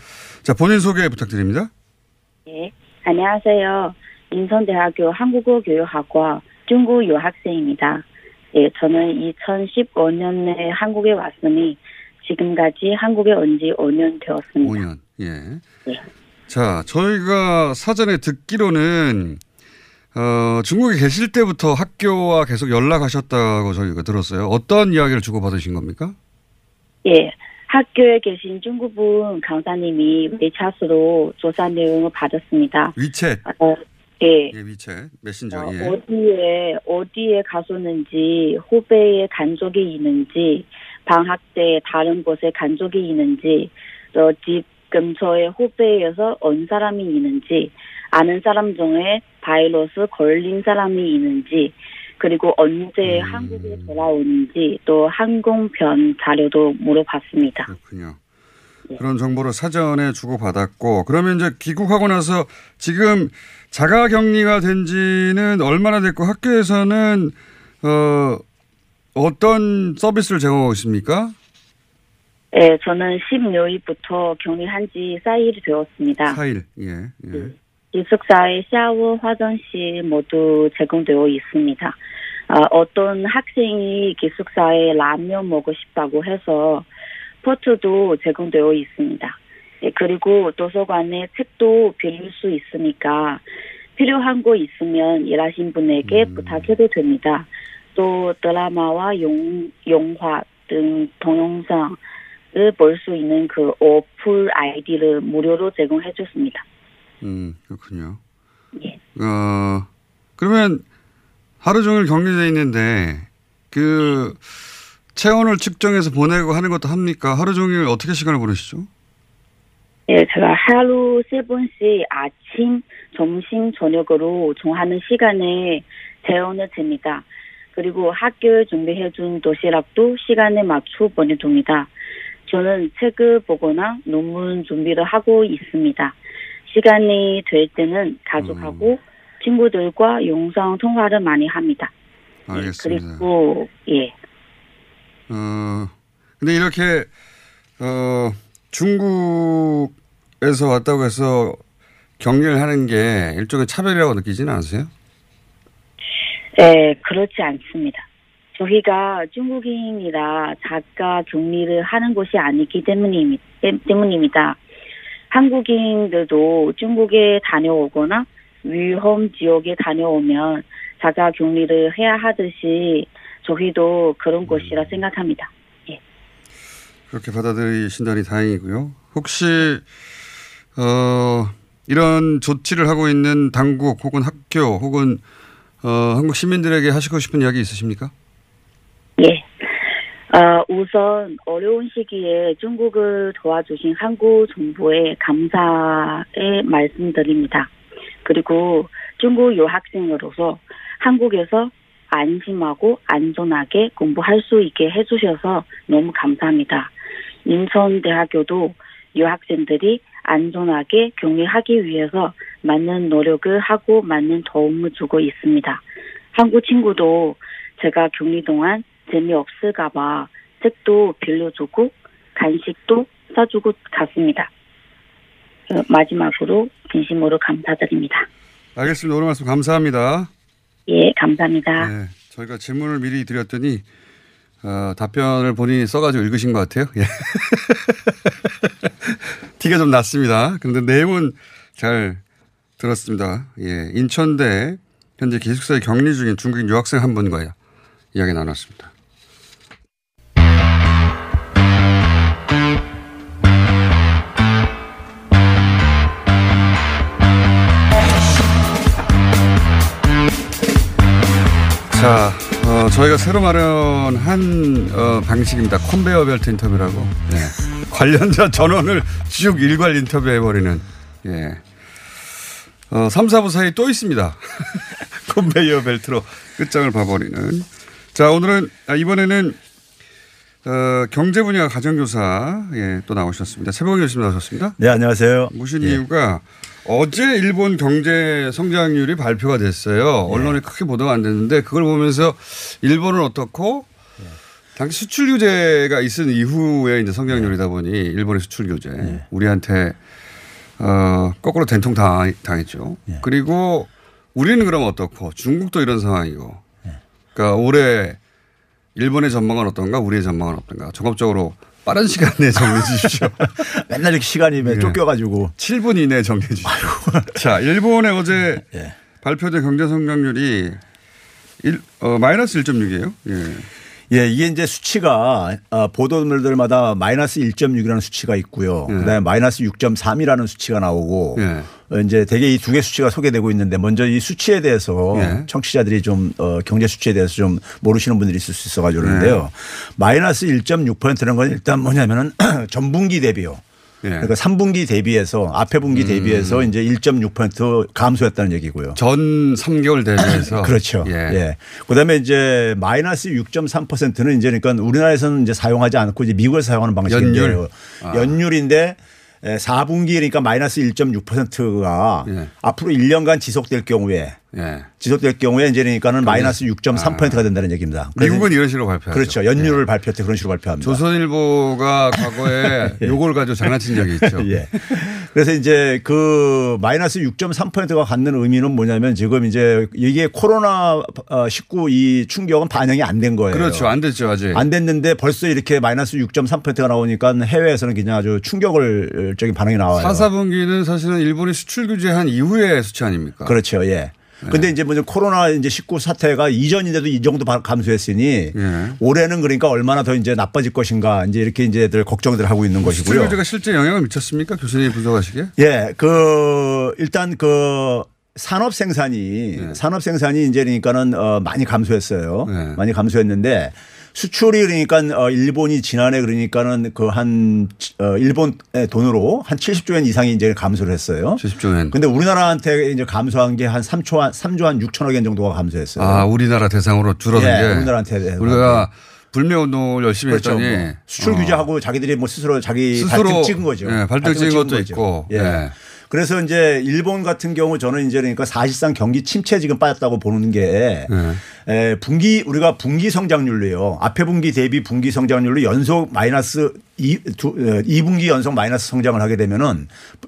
자, 본인 소개 부탁드립니다. 예. 안녕하세요. 인천대학교 한국어 교육학과 중국 유학생입니다. 예, 저는 2015년에 한국에 왔으니 지금까지 한국에 온 지 5년 되었습니다. 5년. 예. 예. 자, 저희가 사전에 듣기로는 어, 중국에 계실 때부터 학교와 계속 연락하셨다고 저희가 들었어요. 어떤 이야기를 주고받으신 겁니까? 예. 학교에 계신 중국분 강사님이 외차수로 조사 내용을 받았습니다. 위챗. 어, 예. 예, 위챗. 메신저. 어, 예. 어디에 어디에 갔었는지 후배의 간족이 있는지 방학 때 다른 곳에 간족이 있는지 또 집 근처에 후배에서 온 사람이 있는지 아는 사람 중에 바이러스 걸린 사람이 있는지 그리고 언제 한국에 돌아오는지 또 항공편 자료도 물어봤습니다. 그렇군요. 그런 정보를 사전에 주고받았고 그러면 이제 귀국하고 나서 지금 자가 격리가 된 지는 얼마나 됐고 학교에서는 어 어떤 서비스를 제공하고 있습니까? 네, 저는 16일부터 격리한 지 4일이 되었습니다. 4일. 예. 예. 기숙사에 샤워, 화장실 모두 제공되어 있습니다. 아, 어떤 학생이 기숙사에 라면 먹고 싶다고 해서 포트도 제공되어 있습니다. 예, 그리고 도서관에 책도 빌릴 수 있으니까 필요한 거 있으면 일하신 분에게 음. 부탁해도 됩니다. 또 드라마와 용, 영화 등 동영상을 볼 수 있는 그 어플 아이디를 무료로 제공해 줬습니다. 음, 그렇군요. 예. 어, 그러면 하루 종일 격리돼 있는데 그 체온을 측정해서 보내고 하는 것도 합니까? 하루 종일 어떻게 시간을 보내시죠? 예, 제가 하루 세 번씩 아침, 점심, 저녁으로 정하는 시간에 재원을 잽니다. 그리고 학교에 준비해준 도시락도 시간에 맞춰 보내줍니다. 저는 책을 보거나 논문 준비를 하고 있습니다. 시간이 될 때는 가족하고 친구들과 영상 통화를 많이 합니다. 알겠습니다. 그리고 예, 어, 근데 이렇게 어, 중국에서 왔다고 해서 격리를 하는 게 일종의 차별이라고 느끼지는 않으세요? 네, 그렇지 않습니다. 저희가 중국인이라 작가 격리를 하는 것이 아니기 때문입, 때문입니다. 한국인들도 중국에 다녀오거나 위험 지역에 다녀오면 자가 격리를 해야 하듯이 저희도 그런 것이라 생각합니다. 그렇게 받아들이신다니 다행이고요. 혹시 어, 이런 조치를 하고 있는 당국 혹은 학교 혹은 어, 한국 시민들에게 하시고 싶은 이야기 있으십니까? 예. 어, 우선 어려운 시기에 중국을 도와주신 한국 정부에 감사의 말씀드립니다. 그리고 중국 유학생으로서 한국에서 안심하고 안전하게 공부할 수 있게 해주셔서 너무 감사합니다. 인천대학교도 유학생들이 안전하게 격리하기 위해서 많은 노력을 하고 많은 도움을 주고 있습니다. 한국 친구도 제가 격리 동안 재미없을까봐 책도 빌려주고 간식도 사주고 갔습니다. 어, 마지막으로 진심으로 감사드립니다. 알겠습니다. 오늘 말씀 감사합니다. 예, 감사합니다. 네, 저희가 질문을 미리 드렸더니 어, 답변을 본인이 써가지고 읽으신 것 같아요. 예. 티가 좀 났습니다. 그런데 내용은 잘 들었습니다. 예, 인천대 현재 기숙사에 격리 중인 중국인 유학생 한 분과 이야기 나눴습니다. 자, 어, 저희가 새로 마련한 어, 방식입니다. 컨베이어 벨트 인터뷰라고. 예. 관련자 전원을 쭉 일괄 인터뷰해버리는. 예. 어, 3, 4부 사이 또 있습니다. 컨베이어 벨트로 끝장을 봐버리는. 자, 오늘은, 아, 이번에는, 어, 경제 분야 가정교사, 예, 또 나오셨습니다. 최봉희 교수님 나오셨습니다. 네, 안녕하세요. 모신 이유가 어제 일본 경제 성장률이 발표가 됐어요. 언론에 크게 보도가 안 됐는데 그걸 보면서 일본은 어떻고 당시 수출 규제가 있은 이후에 이제 성장률이다 보니 일본의 수출 규제 우리한테 어, 거꾸로 된통 당, 당했죠. 그리고 우리는 그럼 어떻고 중국도 이런 상황이고 그러니까 올해 일본의 전망은 어떤가 우리의 전망은 어떤가 종합적으로 빠른 시간 내에 정리해 주십시오. 맨날 이렇게 시간이 네. 쫓겨가지고. 7분 이내에 정리해 주십시오. 자, 일본의 어제 예. 발표된 경제 성장률이 일, 어, 마이너스 1.6이에요. 예. 예, 이게 이제 수치가 어, 보도물들마다 마이너스 1.6이라는 수치가 있고요. 예. 그다음에 마이너스 6.3이라는 수치가 나오고 예. 어, 이제 대개 이 두 개 수치가 소개되고 있는데 먼저 이 수치에 대해서 예. 청취자들이 좀 어, 경제 수치에 대해서 좀 모르시는 분들이 있을 수 있어 가지고 그러는데요. 예. 마이너스 1.6%는 건 일단 뭐냐면은 전분기 대비요. 예. 그러니까 3분기 대비해서 앞에 분기 대비해서 이제 1.6% 감소했다는 얘기고요. 전 3개월 대비해서 그렇죠. 예. 예. 그다음에 이제 마이너스 6.3%는 이제 그러니까 우리나라에서는 이제 사용하지 않고 이제 미국에서 사용하는 방식인데요. 연율. 아. 연율인데 4분기 그러니까 마이너스 1.6%가 예. 앞으로 1년간 지속될 경우에 예. 지속될 경우에 이제 그러니까는 마이너스 6.3%가 된다는 얘기입니다. 미국은 이런 식으로 발표하죠. 그렇죠. 연율을 발표할 때 그런 식으로 발표합니다. 조선일보가 과거에 요걸 가지고 장난친 적이 있죠. 예. 그래서 이제 그 마이너스 6.3%가 갖는 의미는 뭐냐면 지금 이제 이게 코로나 19 이 충격은 반영이 안 된 거예요. 그렇죠. 안 됐죠. 아직. 안 됐는데 벌써 이렇게 마이너스 6.3%가 나오니까 해외에서는 그냥 아주 충격을적인 반응이 나와요. 4, 4분기는 사실은 일본이 수출 규제한 이후의 수치 아닙니까? 그렇죠. 예. 근데 이제 뭐좀 코로나 이제 19 사태가 이전인데도 이 정도 바- 감소했으니 예. 올해는 그러니까 얼마나 더 이제 나빠질 것인가 이제 이렇게 이제들 걱정들 하고 있는 것이고요. 규제가 실제 영향을 미쳤습니까? 교수님이 분석하시기에? 예, 그 일단 그 산업 생산이 네. 산업 생산이 이제 그러니까는 어 많이 감소했어요. 네. 많이 감소했는데 수출이 그러니까 어 일본이 지난해 그러니까는 그한어 일본의 돈으로 한 70조 엔 이상이 이제 감소를 했어요. 70조 엔. 근데 우리나라한테 이제 감소한 게 한 3조 한 3조 한 6천억 엔 정도가 감소했어요. 아, 우리나라 대상으로 줄어든 예, 게. 우리나라한테 우리가 불매 운동을 열심히 그렇죠. 했더니 뭐 수출 어. 규제하고 자기들이 뭐 스스로 자기 스스로 발등 찍은 거죠. 예, 발등 발등을 찍은 것도 거죠. 있고. 예. 예. 그래서 이제 일본 같은 경우 저는 이제 그러니까 사실상 경기 침체 지금 빠졌다고 보는 게 예. 에, 분기 우리가 분기 성장률로요. 앞에 분기 대비 분기 성장률로 연속 마이너스 2, 두, 어, 2분기 연속 마이너스 성장을 하게 되면은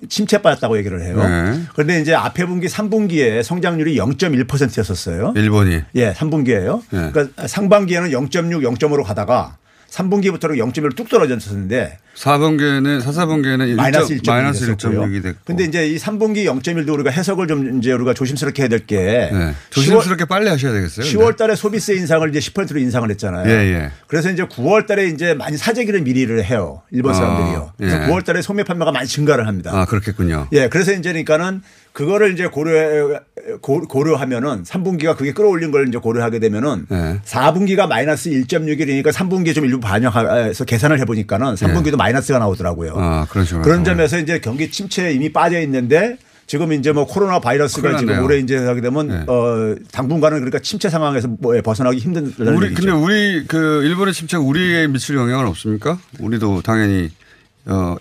침체 빠졌다고 얘기를 해요. 네. 그런데 이제 앞에 분기 3분기에 성장률이 0.1%였었어요. 일본이. 예, 3분기에요. 네. 그러니까 상반기에는 0.6, 0.5로 가다가 3분기부터는 0.1로 뚝 떨어졌었는데 4분기에는 4, 4분기에는 마이너스 1.6이 마이너스 됐었고요. 1.6이 됐고. 근데 이제 이 3분기 0.1도 우리가 해석을 좀 이제 우리가 조심스럽게 해야 될게 네. 조심스럽게 빨리 하셔야 되겠어요. 10월 달에 소비세 인상을 이제 10%로 인상을 했잖아요. 예, 예. 그래서 이제 9월 달에 이제 많이 사재기를 미리를 해요. 일본 아, 사람들이요. 그래서 예. 9월 달에 소매 판매가 많이 증가를 합니다. 아, 그렇겠군요. 예, 그래서 이제 그러니까는 그거를 이제 고려 고- 고려하면은 3분기가 그게 끌어올린 걸 이제 고려하게 되면은 예. 4분기가 마이너스 1.6이니까 3분기에 좀 일부 반영해서 계산을 해보니까는 3분기도 마이너스가 나오더라고요. 아, 그런 식으로. 그런 점에서 이제 경기 침체에 이미 빠져 있는데 지금 이제 뭐 코로나 바이러스가 큰일 지금. 올해 이제 하게 되면 네. 어 당분간은 그러니까 침체 상황에서 뭐 벗어나기 힘든 우리 근데 우리 그 일본의 침체가 우리에 미칠 영향은 없습니까? 우리도 당연히 어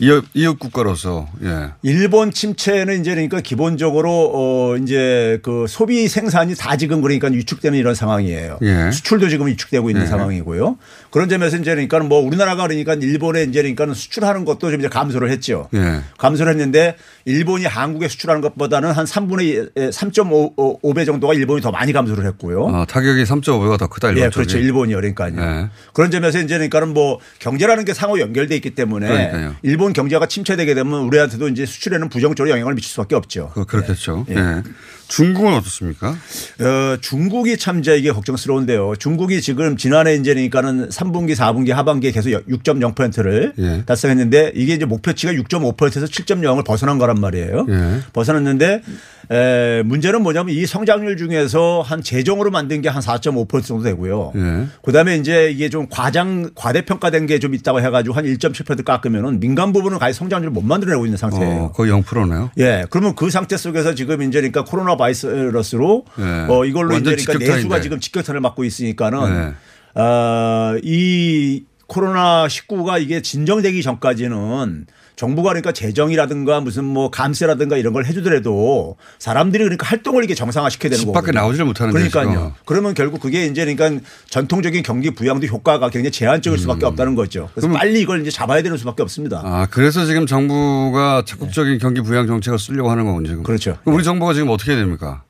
이웃 이웃 국가로서 예. 일본 침체는 이제 그러니까 기본적으로 어 이제 그 소비 생산이 다 지금 그러니까 위축되는 이런 상황이에요. 예. 수출도 지금 위축되고 있는 예. 상황이고요. 그런 점에서 이제 그러니까 뭐 우리나라가 그러니까 일본에 이제 그러니까 수출하는 것도 좀 이제 감소를 했죠. 예. 감소를 했는데 일본이 한국에 수출하는 것보다는 한 3분의 3.5배 정도가 일본이 더 많이 감소를 했고요. 어, 타격이 3.5배가 더 크다 일본 예, 그렇죠. 일본이 그러니까요. 예. 그런 점에서 이제 그러니까는 뭐 경제라는 게 상호 연결돼 있기 때문에 그러니까요. 일본 경제가 침체되게 되면 우리한테도 이제 수출에는 부정적으로 영향을 미칠 수밖에 없죠. 그, 그렇겠죠. 예. 예. 중국은 어떻습니까? 어, 중국이 참 이제 이게 걱정스러운데요. 중국이 지금 지난해 이제 그러니까는 3분기, 4분기, 하반기에 계속 6.0%를 예. 달성했는데 이게 이제 목표치가 6.5%에서 7.0을 벗어난 거란 말이에요. 예. 벗어났는데 에, 문제는 뭐냐면 이 성장률 중에서 한 재정으로 만든 게 한 4.5% 정도 되고요. 예. 그다음에 이제 이게 좀 과장 과대평가된 게 좀 있다고 해가지고 한 1.7% 깎으면은 민간 부분은 아예 성장률을 못 만들어내고 있는 상태예요. 어, 거의 0%네요. 예, 그러면 그 상태 속에서 지금 이제 그러니까 코로나 바이러스로 예. 어 이걸로 이제 그러니까 직격탄인데. 내수가 지금 직격탄을 맞고 있으니까는 예. 어이 코로나 19가 이게 진정되기 전까지는 정부가 그러니까 재정이라든가 무슨 뭐 감세라든가 이런 걸 해주더라도 사람들이 그러니까 활동을 이게 정상화 시켜야 되는 집 거거든요. 밖에 나오지를 못하는데 그러니까요. 지금. 그러면 결국 그게 이제 그러니까 전통적인 경기 부양도 효과가 굉장히 제한적일 수밖에 없다는 거죠. 그래서 빨리 이걸 이제 잡아야 되는 수밖에 없습니다. 아, 그래서 지금 정부가 적극적인 경기 부양 정책을 쓰려고 하는 거군요. 지금. 그렇죠. 우리 정부가 지금 어떻게 해야 됩니까?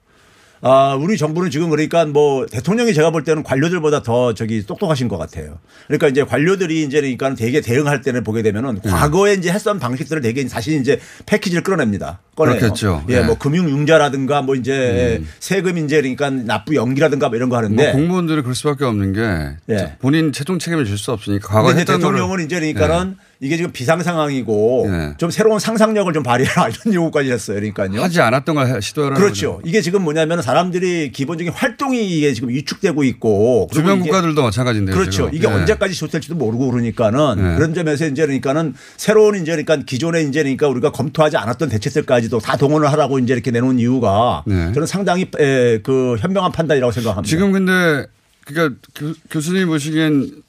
아, 우리 정부는 지금 그러니까 뭐 대통령이 제가 볼 때는 관료들보다 더 저기 똑똑하신 것 같아요. 그러니까 이제 관료들이 이제 그러니까 되게 대응할 때는 보게 되면은 네. 과거에 이제 했던 방식들을 되게 다시 이제 패키지를 끌어냅니다. 꺼내요. 그렇겠죠. 예, 네. 뭐 금융융자라든가 뭐 이제 세금 이제 그러니까 납부 연기라든가 뭐 이런 거 하는데 뭐 공무원들이 그럴 수밖에 없는 게 예. 본인 최종 책임을 질 수 없으니까 과거에 이제 했던 대통령은. 이제 그러니까는 이게 지금 비상 상황이고 좀 새로운 상상력을 좀 발휘해라 이런 요구까지 했어요. 그러니까요. 하지 않았던 걸 시도하라는 그렇죠. 이게 지금 뭐냐면 사람들이 기본적인 활동이 이게 지금 위축되고 있고 주변 국가들도 마찬가지인데요. 그렇죠. 지금. 이게 네. 언제까지 좋을지도 모르고 그러니까는 네. 그런 점에서 이제 그러니까는 새로운 이제 그러니까 기존에 이제 그러니까 우리가 검토하지 않았던 대책들까지도 다 동원을 하라고 이제 이렇게 내놓은 이유가 네. 저는 상당히 에, 그 현명한 판단이라고 생각합니다. 지금 근데 그러니까 교, 교수님 보시기엔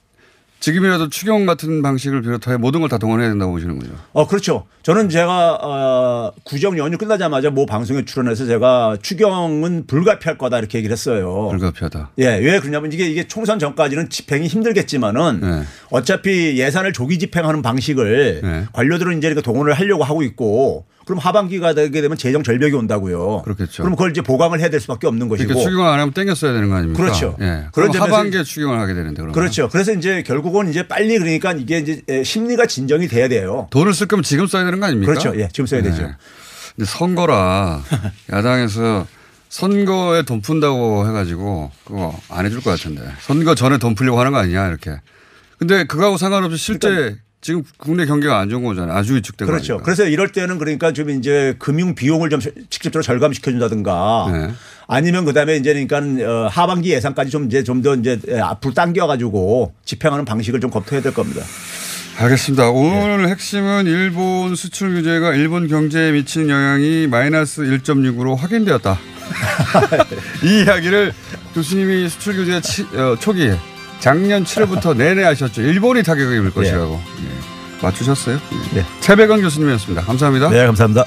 지금이라도 추경 같은 방식을 비롯하여 모든 걸 다 동원해야 된다고 보시는 거죠. 어, 그렇죠. 저는 제가, 어, 구정 연휴 끝나자마자 모 방송에 출연해서 제가 추경은 불가피할 거다 이렇게 얘기를 했어요. 불가피하다. 예, 왜 그러냐면 이게 이게 총선 전까지는 집행이 힘들겠지만은 네. 어차피 예산을 조기 집행하는 방식을 관료들은 이제 이렇게 동원을 하려고 하고 있고 그럼 하반기가 되게 되면 재정 절벽이 온다고요. 그렇겠죠. 그럼 그걸 이제 보강을 해야 될 수밖에 없는 것이고. 그러니까 추경을 안 하면 땡겼어야 되는 거 아닙니까? 그렇죠. 예. 그런 하반기에 추경을 하게 되는데 그러면. 그렇죠. 그래서 이제 결국은 이제 빨리 그러니까 이게 이제 에, 심리가 진정이 돼야 돼요. 돈을 쓸 거면 지금 써야 되는 거 아닙니까? 그렇죠. 예, 지금 써야 되죠. 근데 선거라 야당에서 선거에 돈 푼다고 해가지고 그거 안 해줄 것 같은데 선거 전에 돈 풀려고 하는 거 아니냐 이렇게. 근데 그거하고 상관없이 실제 지금 국내 경기가 안 좋은 거잖아요. 아주 위축된 거 그렇죠. 아닙니까? 그래서 이럴 때는 그러니까 좀 이제 금융 비용을 좀 직접적으로 절감시켜 준다든가 네. 아니면 그다음에 이제 그러니까 어, 하반기 예산까지 좀 이제 좀 더 이제 앞으로 당겨 가지고 집행하는 방식을 좀 검토해야 될 겁니다. 알겠습니다. 오늘 핵심은 일본 수출 규제가 일본 경제에 미치는 영향이 마이너스 1.6으로 확인되었다. 이 이야기를 교수님이 수출 규제 치, 어, 초기에 작년 7월부터 내내 하셨죠. 일본이 타격을 입을 것이라고. 예. 맞추셨어요? 예. 최백원 교수님이었습니다. 감사합니다. 네, 감사합니다.